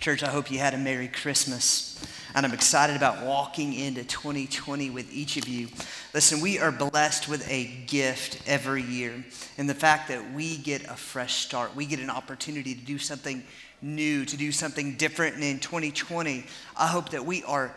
Church, I hope you had a Merry Christmas. And I'm excited about walking into 2020 with each of you. Listen, we are blessed with a gift every year. And the fact that we get a fresh start, we get an opportunity to do something new, to do something different. And in 2020, I hope that we are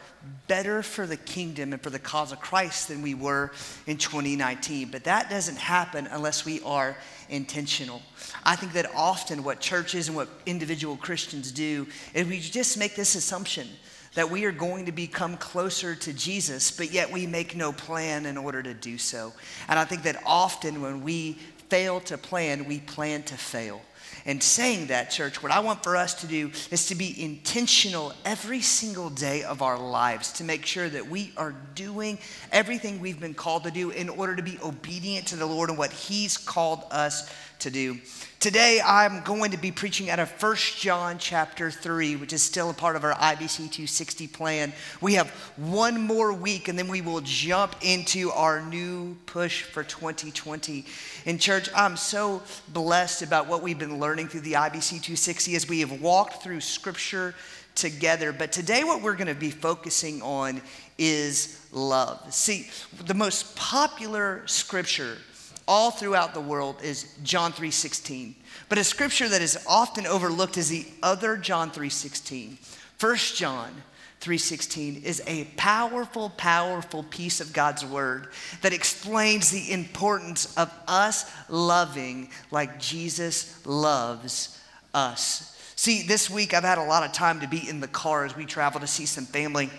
better for the kingdom and for the cause of Christ than we were in 2019. But that doesn't happen unless we are intentional. I think that often what churches and what individual Christians do is we just make this assumption that we are going to become closer to Jesus, but yet we make no plan in order to do so. And I think that often when we fail to plan, we plan to fail. And saying that, church, what I want for us to do is to be intentional every single day of our lives to make sure that we are doing everything we've been called to do in order to be obedient to the Lord and what He's called us to do. Today, I'm going to be preaching out of 1 John chapter 3, which is still a part of our IBC 260 plan. We have one more week, and then we will jump into our new push for 2020. In church, I'm so blessed about what we've been learning through the IBC 260 as we have walked through scripture together. But today, what we're going to be focusing on is love. See, the most popular scripture all throughout the world is John 3:16. But a scripture that is often overlooked is the other John 3:16. 1 John 3:16 is a powerful powerful piece of God's word that explains the importance of us loving like Jesus loves us. See, this week I've had a lot of time to be in the car as we travel to see some family.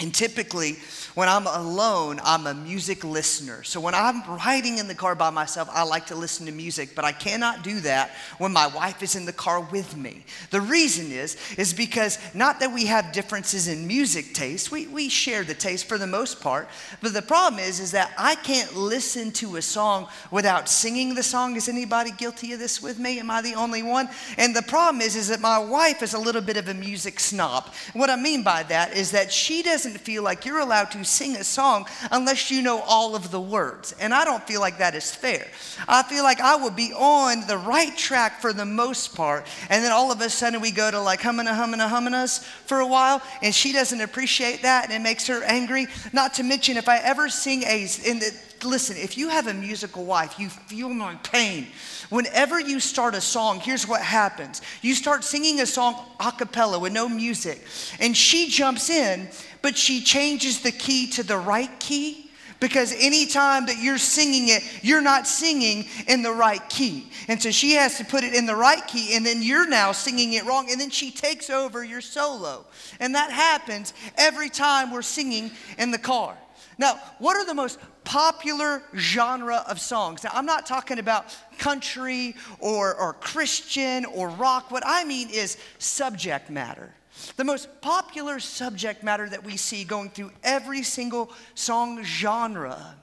And typically, when I'm alone, I'm a music listener. So when I'm riding in the car by myself, I like to listen to music, but I cannot do that when my wife is in the car with me. The reason is, is because not that we have differences in music taste, we, we share the taste for the most part, but the problem is, is that I can't listen to a song without singing the song. Is anybody guilty of this with me? Am I the only one? And the problem is, is that my wife is a little bit of a music snob. What I mean by that is that she doesn't doesn't feel like you're allowed to sing a song unless you know all of the words. And I don't feel like that is fair. I feel like I will be on the right track for the most part. And then all of a sudden we go to like humming a humming a us for a while. And she doesn't appreciate that and it makes her angry. Not to mention, if I ever sing a, in the, listen, if you have a musical wife, you feel my pain. Whenever you start a song, here's what happens you start singing a song a cappella with no music, and she jumps in but she changes the key to the right key because anytime that you're singing it, you're not singing in the right key. And so she has to put it in the right key, and then you're now singing it wrong, and then she takes over your solo. And that happens every time we're singing in the car. Now, what are the most popular genre of songs? Now, I'm not talking about country or, or Christian or rock. What I mean is subject matter. The most popular subject matter that we see going through every single song genre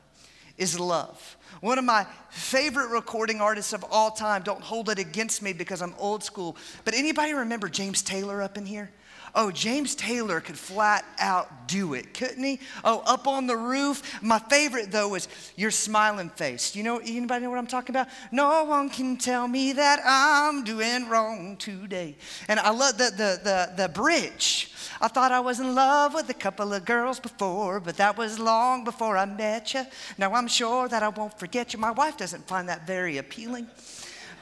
is love. One of my favorite recording artists of all time, don't hold it against me because I'm old school, but anybody remember James Taylor up in here? Oh, James Taylor could flat out do it, couldn't he? Oh, up on the roof. My favorite though was your smiling face. You know, anybody know what I'm talking about? No one can tell me that I'm doing wrong today. And I love the the the, the bridge. I thought I was in love with a couple of girls before, but that was long before I met you. Now I'm sure that I won't forget you. My wife doesn't find that very appealing,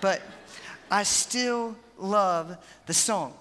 but I still love the song.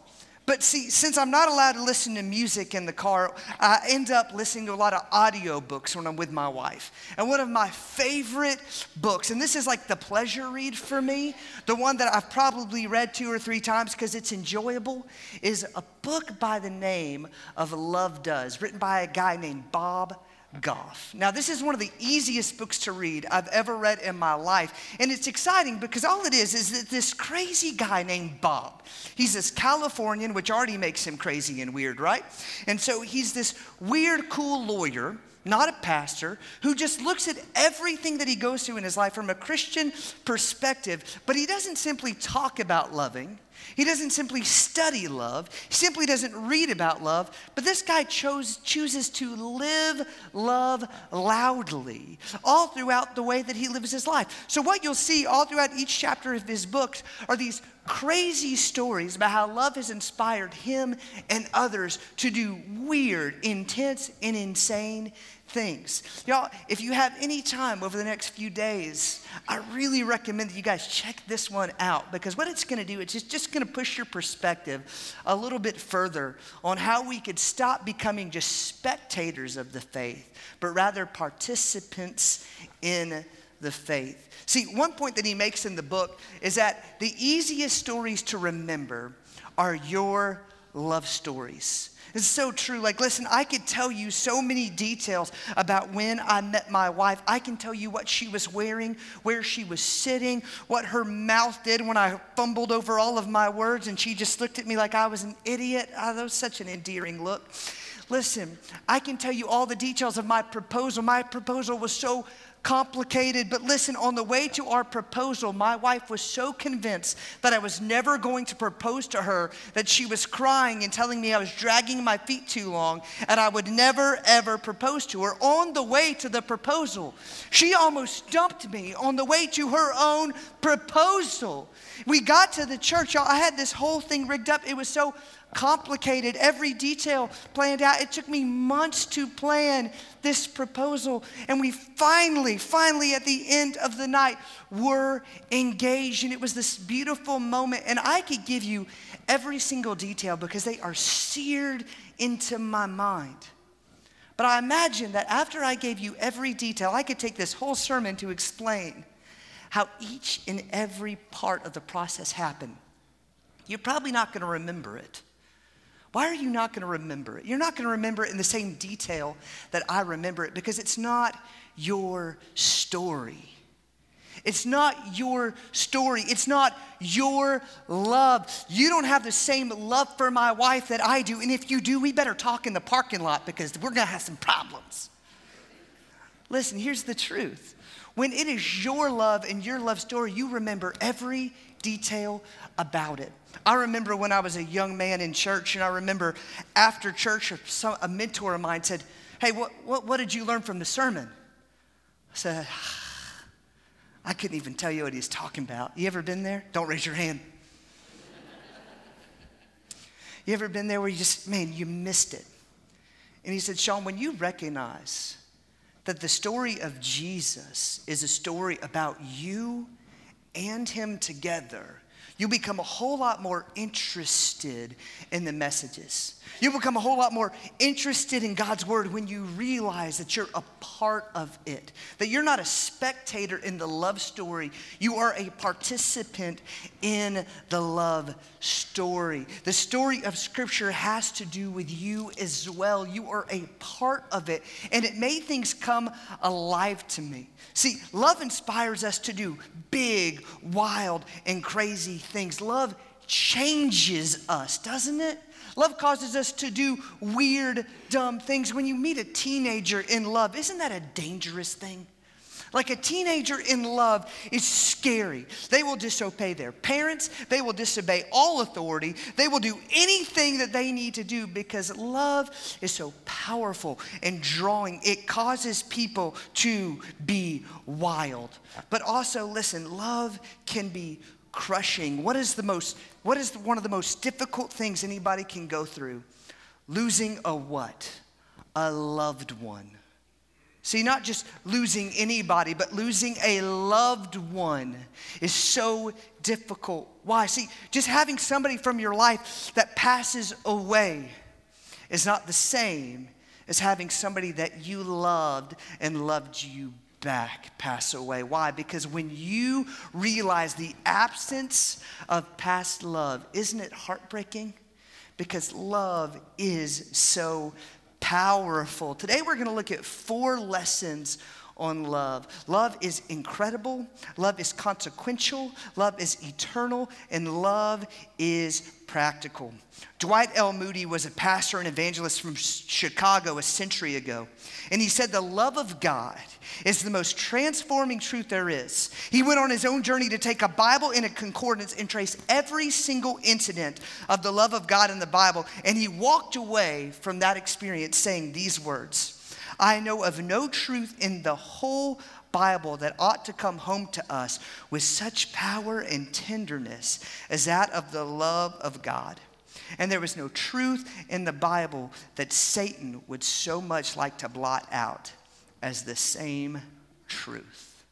But see, since I'm not allowed to listen to music in the car, I end up listening to a lot of audio books when I'm with my wife. And one of my favorite books, and this is like the pleasure read for me, the one that I've probably read two or three times because it's enjoyable, is a book by the name of Love Does, written by a guy named Bob Goff. Now, this is one of the easiest books to read I've ever read in my life. And it's exciting because all it is is that this crazy guy named Bob, he's this Californian, which already makes him crazy and weird, right? And so he's this weird, cool lawyer, not a pastor, who just looks at everything that he goes through in his life from a Christian perspective, but he doesn't simply talk about loving. He doesn't simply study love, he simply doesn't read about love, but this guy chose, chooses to live love loudly all throughout the way that he lives his life. So, what you'll see all throughout each chapter of his books are these crazy stories about how love has inspired him and others to do weird, intense, and insane things. Y'all, if you have any time over the next few days, I really recommend that you guys check this one out because what it's going to do, it's just, just going to push your perspective a little bit further on how we could stop becoming just spectators of the faith, but rather participants in the faith. See, one point that he makes in the book is that the easiest stories to remember are your love stories. It's so true. Like, listen, I could tell you so many details about when I met my wife. I can tell you what she was wearing, where she was sitting, what her mouth did when I fumbled over all of my words and she just looked at me like I was an idiot. Oh, that was such an endearing look. Listen, I can tell you all the details of my proposal. My proposal was so complicated. But listen, on the way to our proposal, my wife was so convinced that I was never going to propose to her that she was crying and telling me I was dragging my feet too long and I would never, ever propose to her. On the way to the proposal, she almost dumped me on the way to her own proposal. We got to the church. I had this whole thing rigged up. It was so complicated, every detail planned out. It took me months to plan this proposal. And we finally, finally, at the end of the night, were engaged. And it was this beautiful moment. And I could give you every single detail because they are seared into my mind. But I imagine that after I gave you every detail, I could take this whole sermon to explain how each and every part of the process happened. You're probably not going to remember it. Why are you not going to remember it? You're not going to remember it in the same detail that I remember it because it's not your story. It's not your story. It's not your love. You don't have the same love for my wife that I do. And if you do, we better talk in the parking lot because we're going to have some problems. Listen, here's the truth. When it is your love and your love story, you remember every detail about it. I remember when I was a young man in church, and I remember after church, a mentor of mine said, Hey, what, what, what did you learn from the sermon? I said, I couldn't even tell you what he's talking about. You ever been there? Don't raise your hand. you ever been there where you just, man, you missed it? And he said, Sean, when you recognize that the story of Jesus is a story about you and him together, you become a whole lot more interested in the messages. You become a whole lot more interested in God's word when you realize that you're a part of it, that you're not a spectator in the love story, you are a participant in the love story. The story of Scripture has to do with you as well. You are a part of it, and it made things come alive to me. See, love inspires us to do big, wild, and crazy things. Love changes us, doesn't it? Love causes us to do weird, dumb things. When you meet a teenager in love, isn't that a dangerous thing? Like a teenager in love is scary. They will disobey their parents, they will disobey all authority, they will do anything that they need to do because love is so powerful and drawing. It causes people to be wild. But also, listen, love can be crushing. What is the most what is one of the most difficult things anybody can go through? Losing a what? A loved one. See, not just losing anybody, but losing a loved one is so difficult. Why? See, just having somebody from your life that passes away is not the same as having somebody that you loved and loved you back pass away. Why? Because when you realize the absence of past love, isn't it heartbreaking? Because love is so powerful. Today we're going to look at four lessons on love. Love is incredible, love is consequential, love is eternal, and love is practical. Dwight L. Moody was a pastor and evangelist from Chicago a century ago, and he said, The love of God is the most transforming truth there is. He went on his own journey to take a Bible in a concordance and trace every single incident of the love of God in the Bible, and he walked away from that experience saying these words I know of no truth in the whole Bible that ought to come home to us with such power and tenderness as that of the love of God. And there was no truth in the Bible that Satan would so much like to blot out as the same truth.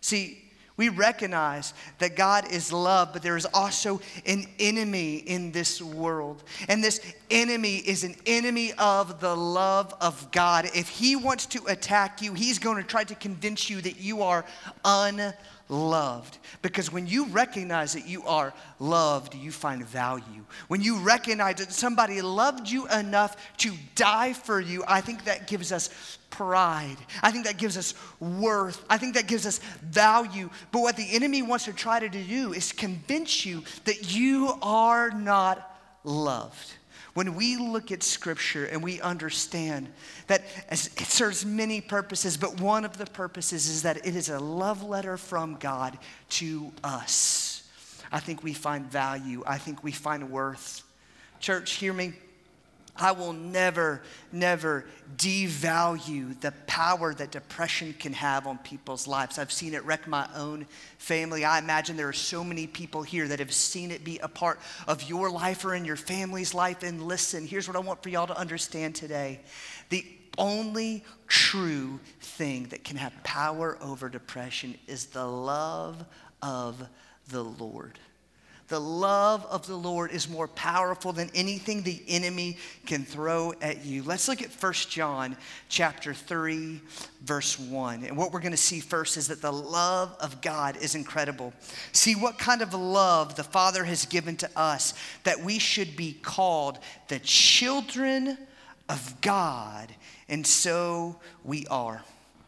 See, we recognize that God is love, but there is also an enemy in this world. And this enemy is an enemy of the love of God. If he wants to attack you, he's going to try to convince you that you are unloved. Because when you recognize that you are loved, you find value. When you recognize that somebody loved you enough to die for you, I think that gives us pride. I think that gives us worth. I think that gives us value. But what the enemy wants to try to do is convince you that you are not loved. When we look at scripture and we understand that it serves many purposes, but one of the purposes is that it is a love letter from God to us. I think we find value. I think we find worth. Church, hear me. I will never, never devalue the power that depression can have on people's lives. I've seen it wreck my own family. I imagine there are so many people here that have seen it be a part of your life or in your family's life. And listen, here's what I want for y'all to understand today the only true thing that can have power over depression is the love of the Lord. The love of the Lord is more powerful than anything the enemy can throw at you. Let's look at 1 John chapter 3 verse 1. And what we're going to see first is that the love of God is incredible. See what kind of love the Father has given to us that we should be called the children of God, and so we are.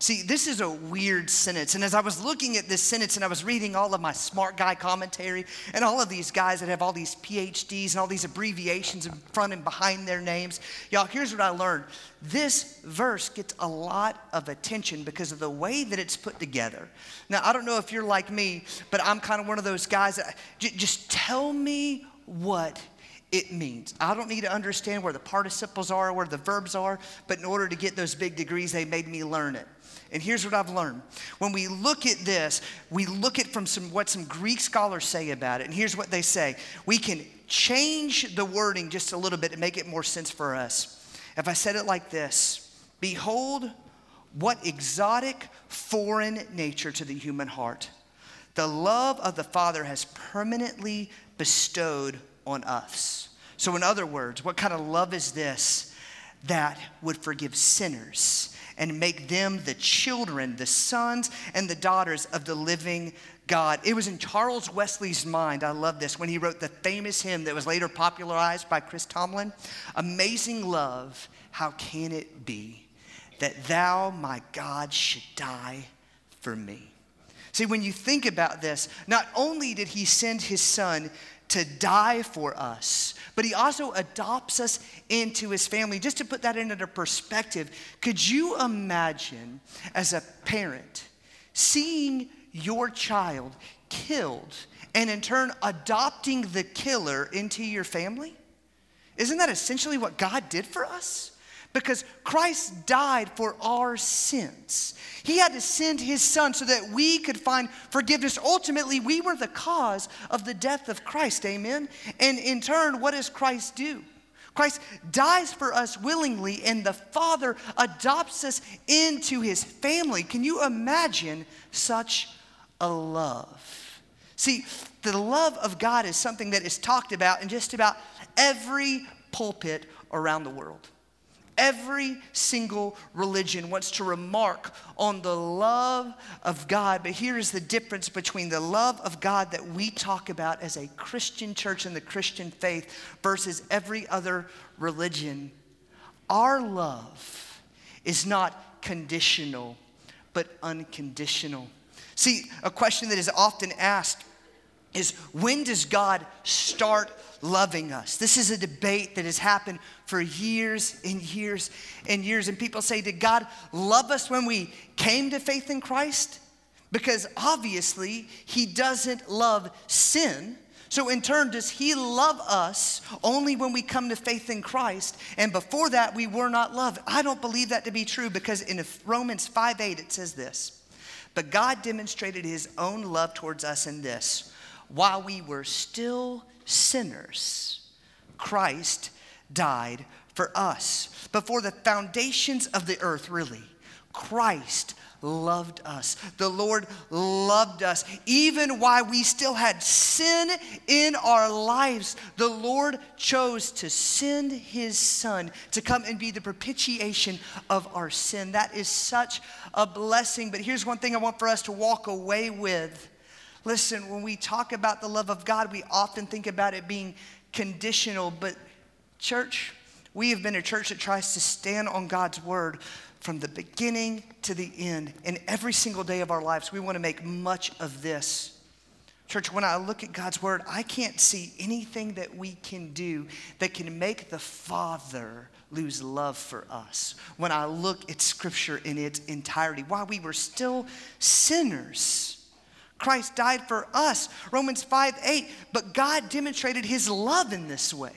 See, this is a weird sentence. And as I was looking at this sentence and I was reading all of my smart guy commentary and all of these guys that have all these PhDs and all these abbreviations in front and behind their names, y'all, here's what I learned. This verse gets a lot of attention because of the way that it's put together. Now, I don't know if you're like me, but I'm kind of one of those guys that just tell me what it means. I don't need to understand where the participles are, where the verbs are, but in order to get those big degrees, they made me learn it. And here's what I've learned. When we look at this, we look at from some what some Greek scholars say about it. And here's what they say. We can change the wording just a little bit to make it more sense for us. If I said it like this, behold what exotic foreign nature to the human heart. The love of the Father has permanently bestowed on us. So, in other words, what kind of love is this that would forgive sinners? And make them the children, the sons and the daughters of the living God. It was in Charles Wesley's mind, I love this, when he wrote the famous hymn that was later popularized by Chris Tomlin Amazing love, how can it be that thou, my God, should die for me? See, when you think about this, not only did he send his son to die for us, but he also adopts us into his family. Just to put that into perspective, could you imagine as a parent seeing your child killed and in turn adopting the killer into your family? Isn't that essentially what God did for us? Because Christ died for our sins. He had to send his son so that we could find forgiveness. Ultimately, we were the cause of the death of Christ, amen? And in turn, what does Christ do? Christ dies for us willingly, and the Father adopts us into his family. Can you imagine such a love? See, the love of God is something that is talked about in just about every pulpit around the world. Every single religion wants to remark on the love of God, but here is the difference between the love of God that we talk about as a Christian church and the Christian faith versus every other religion. Our love is not conditional, but unconditional. See, a question that is often asked is when does God start loving us? This is a debate that has happened for years and years and years. And people say, Did God love us when we came to faith in Christ? Because obviously, He doesn't love sin. So, in turn, does He love us only when we come to faith in Christ? And before that, we were not loved. I don't believe that to be true because in Romans 5 8, it says this But God demonstrated His own love towards us in this while we were still sinners, Christ died for us. Before the foundations of the earth, really, Christ loved us. The Lord loved us. Even while we still had sin in our lives, the Lord chose to send his Son to come and be the propitiation of our sin. That is such a blessing. But here's one thing I want for us to walk away with Listen, when we talk about the love of God, we often think about it being conditional, but church, we have been a church that tries to stand on God's word from the beginning to the end. And every single day of our lives, we want to make much of this. Church, when I look at God's word, I can't see anything that we can do that can make the Father lose love for us. When I look at scripture in its entirety, while we were still sinners, Christ died for us. Romans 5 8. But God demonstrated his love in this way.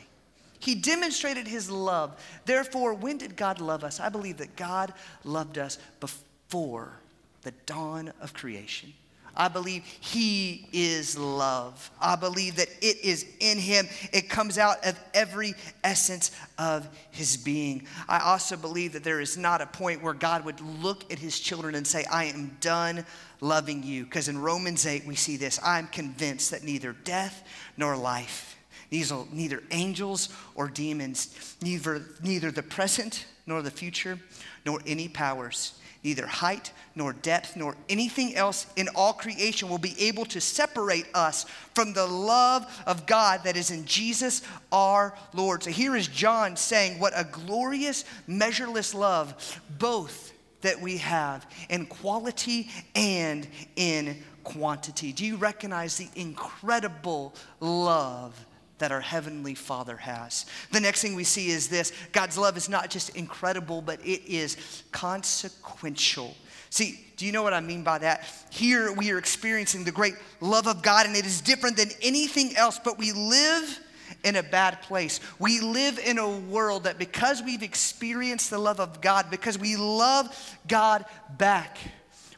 He demonstrated his love. Therefore, when did God love us? I believe that God loved us before the dawn of creation. I believe He is love. I believe that it is in Him. It comes out of every essence of His being. I also believe that there is not a point where God would look at His children and say, I am done loving you. Because in Romans 8, we see this I'm convinced that neither death nor life, neither, angels or demons, neither, neither the present nor the future, nor any powers, neither height nor depth nor anything else in all creation will be able to separate us from the love of God that is in Jesus our Lord. So here is John saying, What a glorious, measureless love, both that we have in quality and in quantity. Do you recognize the incredible love that our Heavenly Father has? The next thing we see is this God's love is not just incredible, but it is consequential. See, do you know what I mean by that? Here we are experiencing the great love of God, and it is different than anything else, but we live in a bad place. We live in a world that because we've experienced the love of God, because we love God back,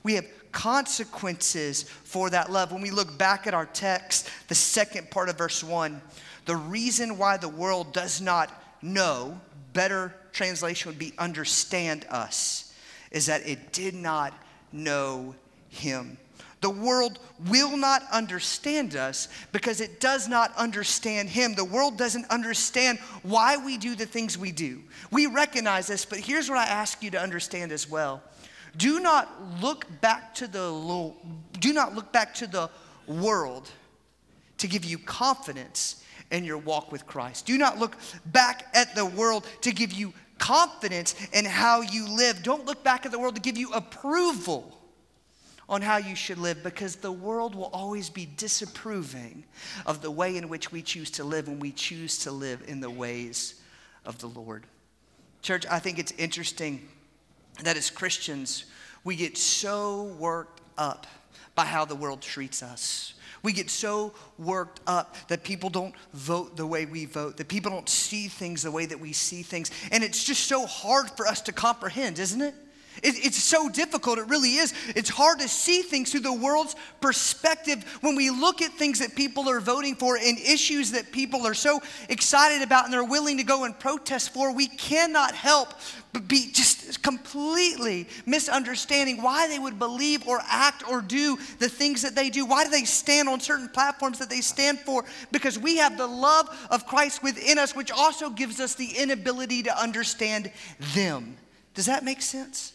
we have consequences for that love. When we look back at our text, the second part of verse 1, the reason why the world does not know, better translation would be understand us, is that it did not know him. The world will not understand us because it does not understand Him. The world doesn't understand why we do the things we do. We recognize this, but here's what I ask you to understand as well. Do not look back to the do not look back to the world to give you confidence in your walk with Christ. Do not look back at the world to give you confidence in how you live. Don't look back at the world to give you approval on how you should live because the world will always be disapproving of the way in which we choose to live when we choose to live in the ways of the Lord. Church, I think it's interesting that as Christians, we get so worked up by how the world treats us. We get so worked up that people don't vote the way we vote, that people don't see things the way that we see things. And it's just so hard for us to comprehend, isn't it? It, it's so difficult, it really is. It's hard to see things through the world's perspective when we look at things that people are voting for and issues that people are so excited about and they're willing to go and protest for. We cannot help but be just completely misunderstanding why they would believe or act or do the things that they do. Why do they stand on certain platforms that they stand for? Because we have the love of Christ within us, which also gives us the inability to understand them. Does that make sense?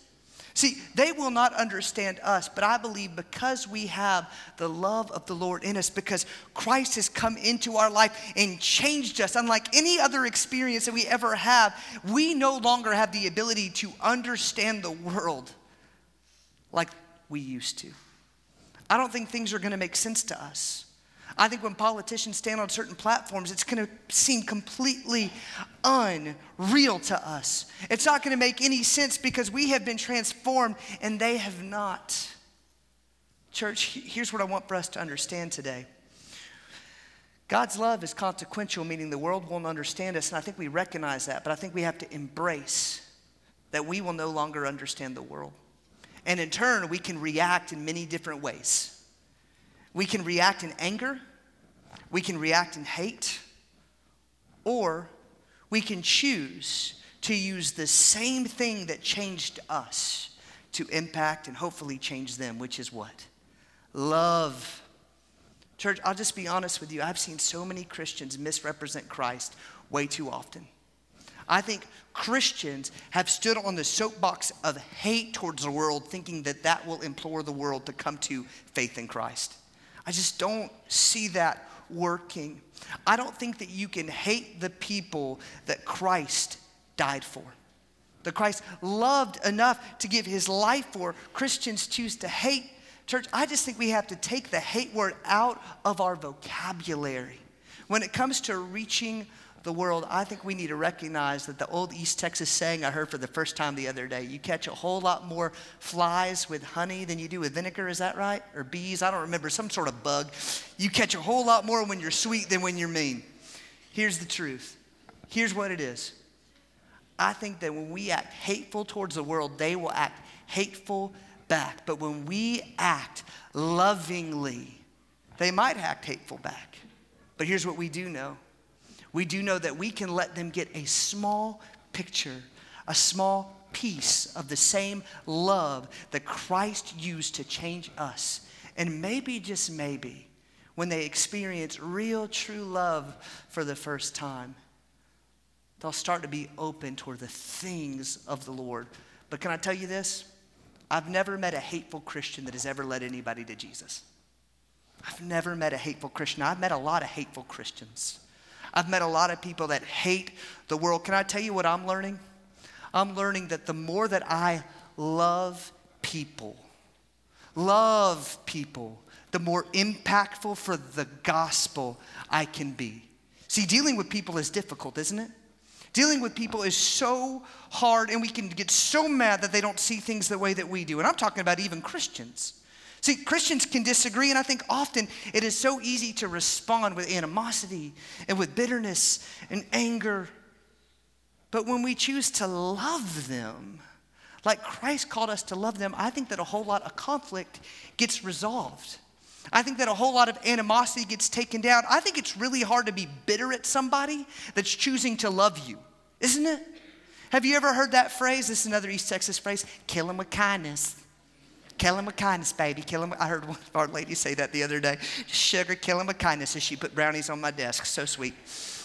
See, they will not understand us, but I believe because we have the love of the Lord in us, because Christ has come into our life and changed us, unlike any other experience that we ever have, we no longer have the ability to understand the world like we used to. I don't think things are going to make sense to us. I think when politicians stand on certain platforms, it's going to seem completely unreal to us. It's not going to make any sense because we have been transformed and they have not. Church, here's what I want for us to understand today. God's love is consequential, meaning the world won't understand us, and I think we recognize that, but I think we have to embrace that we will no longer understand the world. And in turn, we can react in many different ways. We can react in anger, we can react in hate, or we can choose to use the same thing that changed us to impact and hopefully change them, which is what? Love. Church, I'll just be honest with you. I've seen so many Christians misrepresent Christ way too often. I think Christians have stood on the soapbox of hate towards the world, thinking that that will implore the world to come to faith in Christ. I just don't see that working. I don't think that you can hate the people that Christ died for. That Christ loved enough to give his life for. Christians choose to hate. Church, I just think we have to take the hate word out of our vocabulary. When it comes to reaching the world, I think we need to recognize that the old East Texas saying I heard for the first time the other day you catch a whole lot more flies with honey than you do with vinegar, is that right? Or bees, I don't remember, some sort of bug. You catch a whole lot more when you're sweet than when you're mean. Here's the truth here's what it is. I think that when we act hateful towards the world, they will act hateful back. But when we act lovingly, they might act hateful back. But here's what we do know we do know that we can let them get a small picture, a small piece of the same love that Christ used to change us. And maybe, just maybe, when they experience real, true love for the first time, they'll start to be open toward the things of the Lord. But can I tell you this? I've never met a hateful Christian that has ever led anybody to Jesus. I've never met a hateful Christian. I've met a lot of hateful Christians. I've met a lot of people that hate the world. Can I tell you what I'm learning? I'm learning that the more that I love people, love people, the more impactful for the gospel I can be. See, dealing with people is difficult, isn't it? Dealing with people is so hard, and we can get so mad that they don't see things the way that we do. And I'm talking about even Christians. See, Christians can disagree, and I think often it is so easy to respond with animosity and with bitterness and anger. But when we choose to love them, like Christ called us to love them, I think that a whole lot of conflict gets resolved. I think that a whole lot of animosity gets taken down. I think it's really hard to be bitter at somebody that's choosing to love you, isn't it? Have you ever heard that phrase? This is another East Texas phrase kill him with kindness. Kill him with kindness, baby. Kill him. I heard one of our ladies say that the other day. Sugar, kill him with kindness. As she put brownies on my desk. So sweet.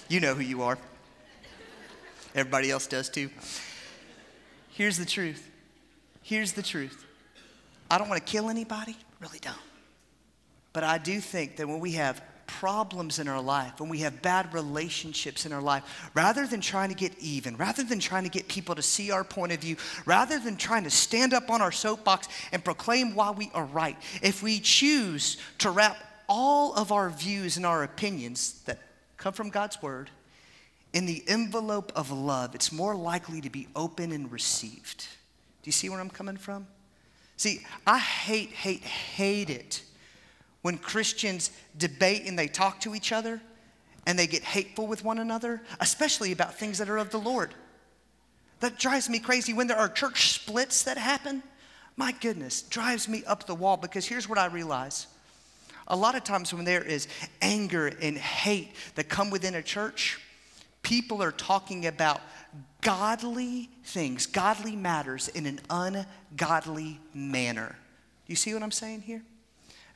You know who you are. Everybody else does too. Here's the truth. Here's the truth. I don't want to kill anybody, really don't. But I do think that when we have problems in our life, when we have bad relationships in our life, rather than trying to get even, rather than trying to get people to see our point of view, rather than trying to stand up on our soapbox and proclaim why we are right, if we choose to wrap all of our views and our opinions that come from God's word in the envelope of love, it's more likely to be open and received. Do you see where I'm coming from? See, I hate, hate, hate it when Christians debate and they talk to each other and they get hateful with one another, especially about things that are of the Lord. That drives me crazy when there are church splits that happen. My goodness, drives me up the wall because here's what I realize. A lot of times when there is anger and hate that come within a church, people are talking about godly things, godly matters in an ungodly manner. You see what I'm saying here?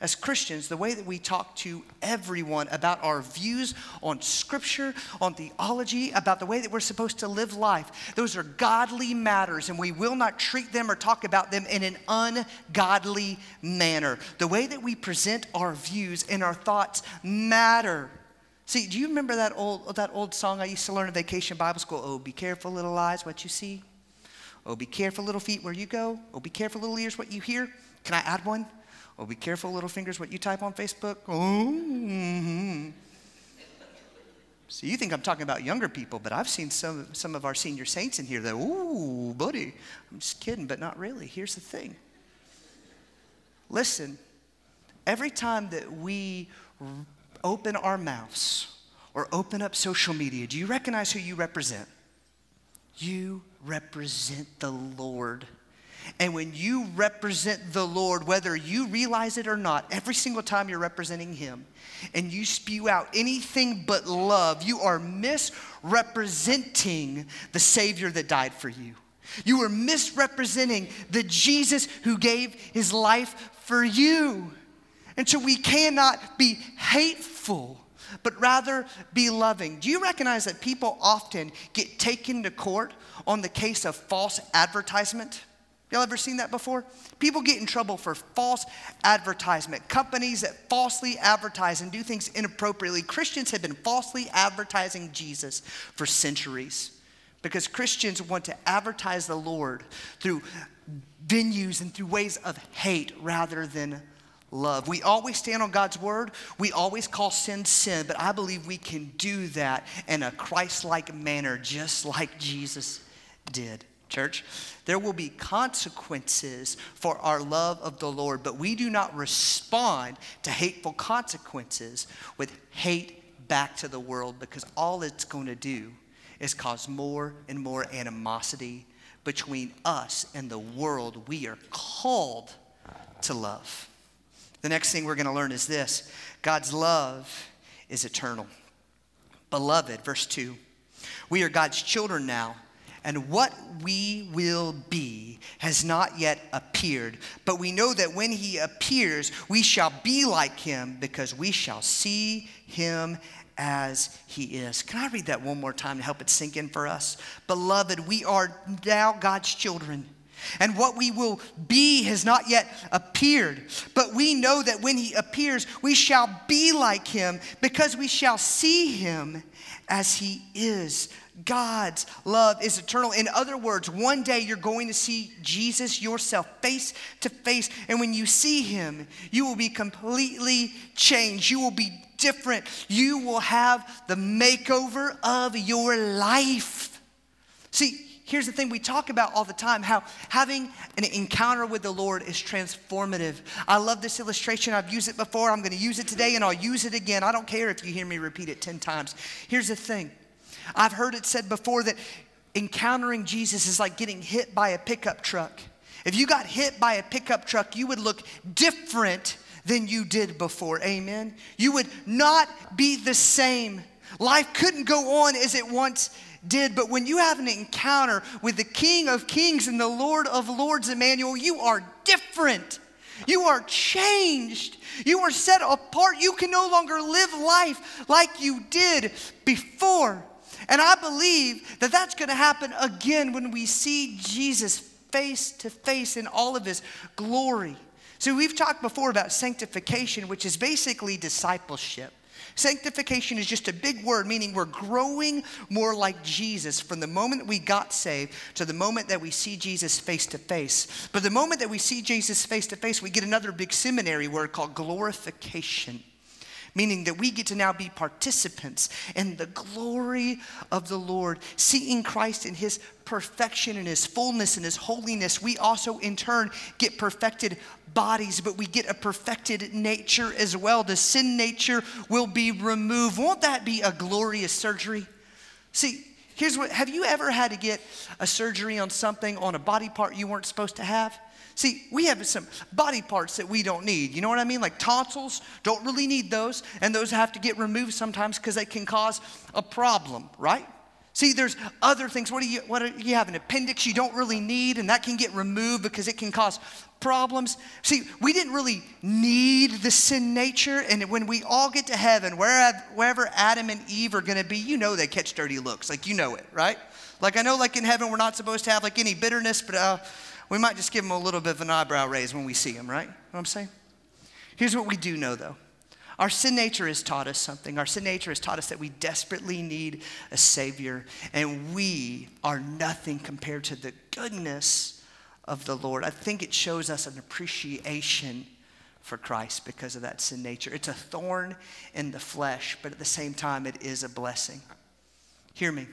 As Christians, the way that we talk to everyone about our views on Scripture, on theology, about the way that we're supposed to live life, those are godly matters, and we will not treat them or talk about them in an ungodly manner. The way that we present our views and our thoughts matter. See, do you remember that old, that old song I used to learn in vacation Bible school? Oh, be careful, little eyes, what you see. Oh, be careful, little feet, where you go. Oh, be careful, little ears, what you hear. Can I add one? Well, be careful, little fingers, what you type on Facebook. Oh, mm-hmm. So you think I'm talking about younger people, but I've seen some, some of our senior saints in here that, ooh, buddy. I'm just kidding, but not really. Here's the thing. Listen, every time that we open our mouths or open up social media, do you recognize who you represent? You represent the Lord. And when you represent the Lord, whether you realize it or not, every single time you're representing Him and you spew out anything but love, you are misrepresenting the Savior that died for you. You are misrepresenting the Jesus who gave His life for you. And so we cannot be hateful but rather be loving. Do you recognize that people often get taken to court on the case of false advertisement? Y'all ever seen that before? People get in trouble for false advertisement. Companies that falsely advertise and do things inappropriately. Christians have been falsely advertising Jesus for centuries because Christians want to advertise the Lord through venues and through ways of hate rather than love. We always stand on God's word. We always call sin sin, but I believe we can do that in a Christ like manner, just like Jesus did church. There will be consequences for our love of the Lord, but we do not respond to hateful consequences with hate back to the world because all it's going to do is cause more and more animosity between us and the world we are called to love. The next thing we're going to learn is this God's love is eternal. Beloved, verse 2, we are God's children now and what we will be has not yet appeared. But we know that when he appears, we shall be like him because we shall see him as he is. Can I read that one more time to help it sink in for us? Beloved, we are now God's children. And what we will be has not yet appeared. But we know that when he appears, we shall be like him because we shall see him as he is. God's love is eternal. In other words, one day you're going to see Jesus yourself face to face. And when you see him, you will be completely changed. You will be different. You will have the makeover of your life. See, here's the thing we talk about all the time how having an encounter with the Lord is transformative. I love this illustration. I've used it before. I'm going to use it today and I'll use it again. I don't care if you hear me repeat it 10 times. Here's the thing I've heard it said before that encountering Jesus is like getting hit by a pickup truck. If you got hit by a pickup truck, you would look different than you did before. Amen. You would not be the same. Life couldn't go on as it once did, but when you have an encounter with the King of Kings and the Lord of Lords, Emmanuel, you are different. You are changed. You are set apart. You can no longer live life like you did before. And I believe that that's going to happen again when we see Jesus face to face in all of his glory. So, we've talked before about sanctification, which is basically discipleship. Sanctification is just a big word, meaning we're growing more like Jesus from the moment that we got saved to the moment that we see Jesus face to face. But the moment that we see Jesus face to face, we get another big seminary word called glorification meaning that we get to now be participants in the glory of the Lord, seeing Christ in his perfection and his fullness and his holiness. We also, in turn, get perfected bodies, but we get a perfected nature as well. The sin nature will be removed. Won't that be a glorious surgery? See, here's what have you ever had to get a surgery on something on a body part you weren't supposed to have? See, we have some body parts that we don't need. You know what I mean? Like tonsils, don't really need those, and those have to get removed sometimes because they can cause a problem, right? See, there's other things. What do you what do you have an appendix you don't really need, and that can get removed because it can cause problems. See, we didn't really need the sin nature, and when we all get to heaven, wherever, Adam and Eve are going to be, you know they catch dirty looks, like you know it, right? Like I know, like in heaven, we're not supposed to have like any bitterness, but uh, we might just give them a little bit of an eyebrow raise when we see them, right? You know what I'm saying? Here's what we do know though. Our sin nature has taught us something. Our sin nature has taught us that we desperately need a Savior, and we are nothing compared to the goodness of the Lord. I think it shows us an appreciation for Christ because of that sin nature. It's a thorn in the flesh, but at the same time, it is a blessing. Hear me.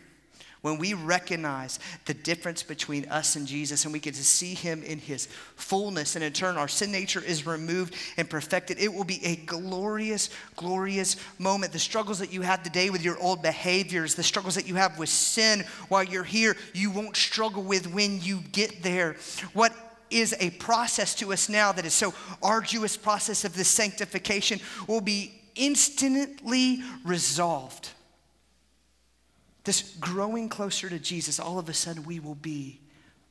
When we recognize the difference between us and Jesus and we get to see him in his fullness, and in turn our sin nature is removed and perfected, it will be a glorious, glorious moment. The struggles that you have today with your old behaviors, the struggles that you have with sin while you're here, you won't struggle with when you get there. What is a process to us now that is so arduous process of the sanctification will be instantly resolved this growing closer to Jesus, all of a sudden we will be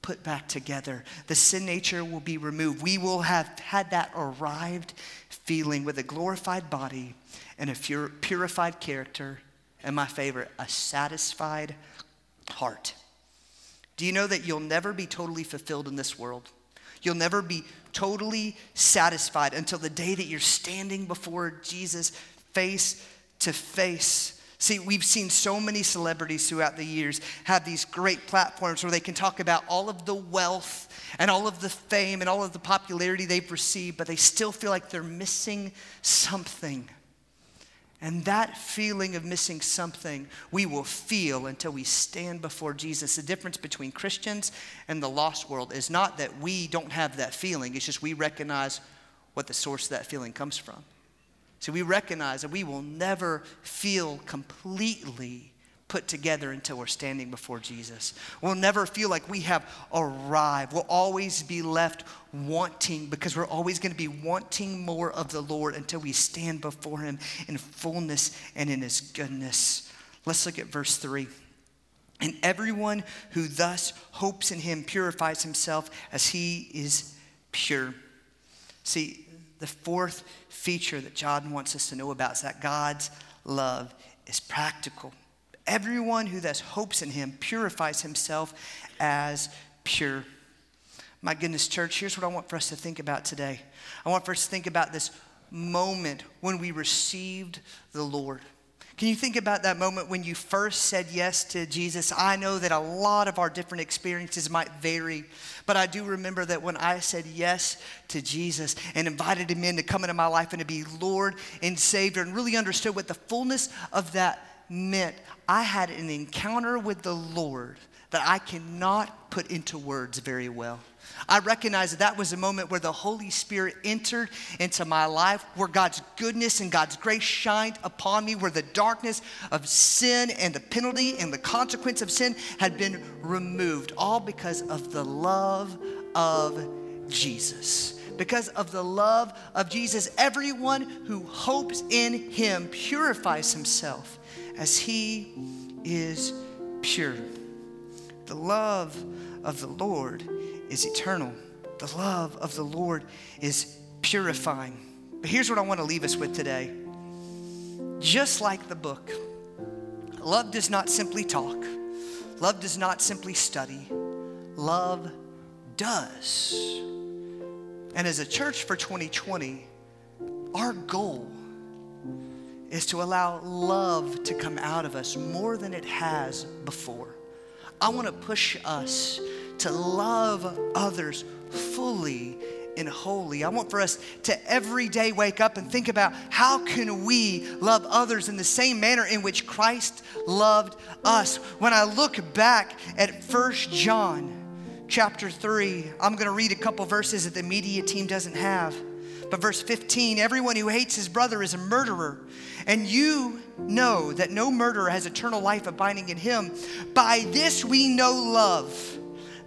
put back together. The sin nature will be removed. We will have had that arrived feeling with a glorified body and a purified character, and my favorite, a satisfied heart. Do you know that you'll never be totally fulfilled in this world? You'll never be totally satisfied until the day that you're standing before Jesus face to face. See, we've seen so many celebrities throughout the years have these great platforms where they can talk about all of the wealth and all of the fame and all of the popularity they've received, but they still feel like they're missing something. And that feeling of missing something we will feel until we stand before Jesus. The difference between Christians and the lost world is not that we don't have that feeling, it's just we recognize what the source of that feeling comes from. So we recognize that we will never feel completely put together until we're standing before Jesus. We'll never feel like we have arrived. We'll always be left wanting because we're always going to be wanting more of the Lord until we stand before Him in fullness and in His goodness. Let's look at verse 3. And everyone who thus hopes in Him purifies himself as He is pure. See, the fourth feature that John wants us to know about is that God's love is practical. Everyone who thus hopes in him purifies himself as pure. My goodness, church, here's what I want for us to think about today. I want for us to think about this moment when we received the Lord. Can you think about that moment when you first said yes to Jesus? I know that a lot of our different experiences might vary, but I do remember that when I said yes to Jesus and invited him in to come into my life and to be Lord and Savior and really understood what the fullness of that meant, I had an encounter with the Lord that I cannot put into words very well. I recognize that that was a moment where the Holy Spirit entered into my life, where God's goodness and God's grace shined upon me, where the darkness of sin and the penalty and the consequence of sin had been removed, all because of the love of Jesus. Because of the love of Jesus, everyone who hopes in him purifies himself as he is pure. The love of the Lord is eternal. The love of the Lord is purifying. But here's what I want to leave us with today. Just like the book, love does not simply talk, love does not simply study, love does. And as a church for 2020, our goal is to allow love to come out of us more than it has before. I want to push us to love others fully and holy. I want for us to every day wake up and think about how can we love others in the same manner in which Christ loved us. When I look back at First John chapter 3, I'm going to read a couple verses that the media team doesn't have. But verse 15, everyone who hates his brother is a murderer. And you know that no murderer has eternal life abiding in him. By this we know love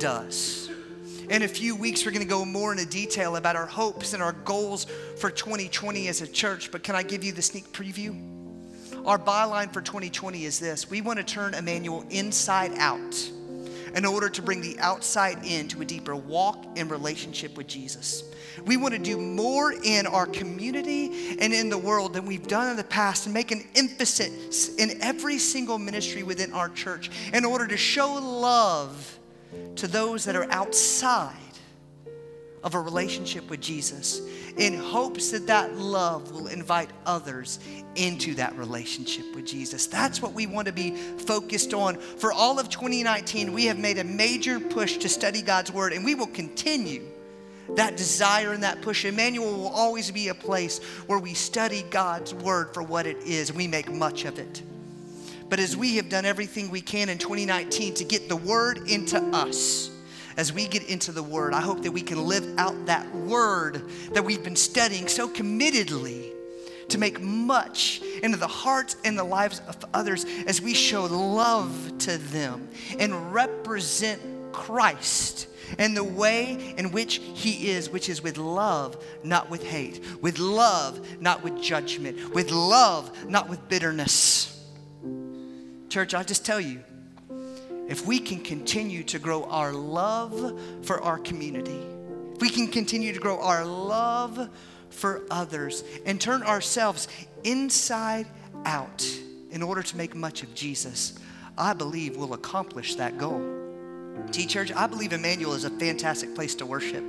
does. In a few weeks, we're going to go more into detail about our hopes and our goals for 2020 as a church. But can I give you the sneak preview? Our byline for 2020 is this we want to turn Emmanuel inside out. in order to bring the outside in to a deeper walk and relationship with Jesus. We want to do more in our community and in the world than we've done in the past and make an emphasis in every single ministry within our church in order to show love to those that are outside of a relationship with Jesus in hopes that that love will invite others into that relationship with Jesus. That's what we want to be focused on. For all of 2019, we have made a major push to study God's Word, and we will continue that desire and that push. Emmanuel will always be a place where we study God's Word for what it is, and we make much of it. But as we have done everything we can in 2019 to get the Word into us, as we get into the Word, I hope that we can live out that Word that we've been studying so committedly to make much into the hearts and the lives of others as we show love to them and represent Christ and the way in which He is, which is with love, not with hate, with love, not with judgment, with love, not with bitterness. Church, I just tell you, if we can continue to grow our love for our community, if we can continue to grow our love for others and turn ourselves inside out in order to make much of Jesus, I believe we'll accomplish that goal. T Church, I believe Emmanuel is a fantastic place to worship.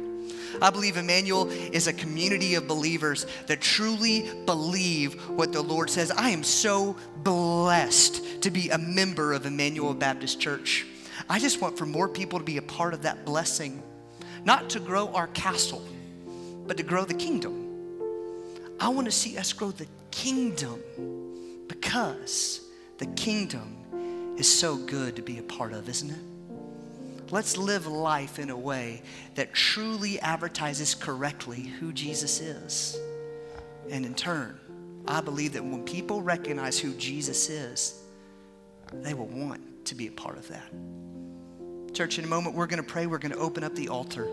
I believe Emmanuel is a community of believers that truly believe what the Lord says. I am so blessed to be a member of Emmanuel Baptist Church. I just want for more people to be a part of that blessing, not to grow our castle, but to grow the kingdom. I want to see us grow the kingdom because the kingdom is so good to be a part of, isn't it? Let's live life in a way that truly advertises correctly who Jesus is. And in turn, I believe that when people recognize who Jesus is, they will want to be a part of that. Church, in a moment, we're going to pray. We're going to open up the altar.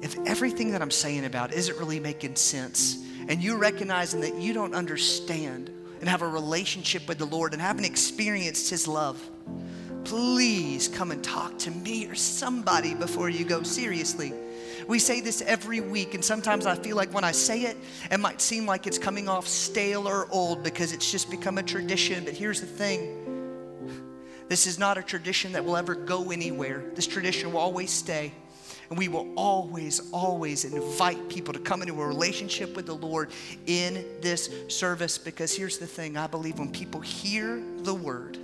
If everything that I'm saying about isn't really making sense, and you're recognizing that you don't understand and have a relationship with the Lord and haven't experienced His love, please come and talk to me or somebody before you go. Seriously. We say this every week, and sometimes I feel like when I say it, it might seem like it's coming off stale or old because it's just become a tradition. But here's the thing this is not a tradition that will ever go anywhere, this tradition will always stay. And we will always, always invite people to come into a relationship with the Lord in this service because here's the thing I believe when people hear the word,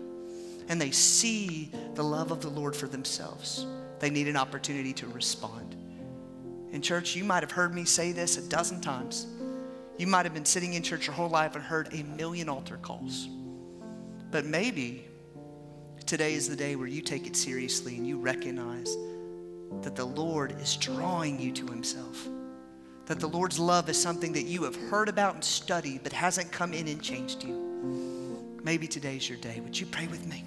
and they see the love of the Lord for themselves, they need an opportunity to respond. In church, you might have heard me say this a dozen times. You might have been sitting in church your whole life and heard a million altar calls. But maybe today is the day where you take it seriously and you recognize that the Lord is drawing you to Himself. That the Lord's love is something that you have heard about and studied, but hasn't come in and changed you. Maybe today's your day. Would you pray with me?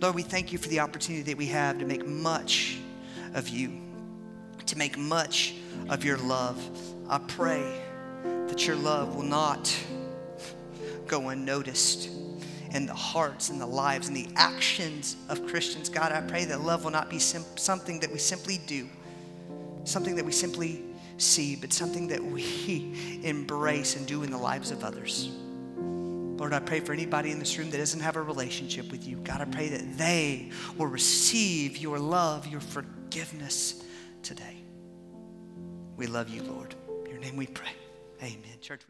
Lord, we thank you for the opportunity that we have to make much of you, to make much of your love. I pray that your love will not go unnoticed in the hearts and the lives and the actions of Christians. God, I pray that love will not be sim- something that we simply do, something that we simply see, but something that we embrace and do in the lives of others. Lord, I pray for anybody in this room that doesn't have a relationship with you. God, I pray that they will receive your love, your forgiveness today. We love you, Lord. In your name we pray. Amen. Church.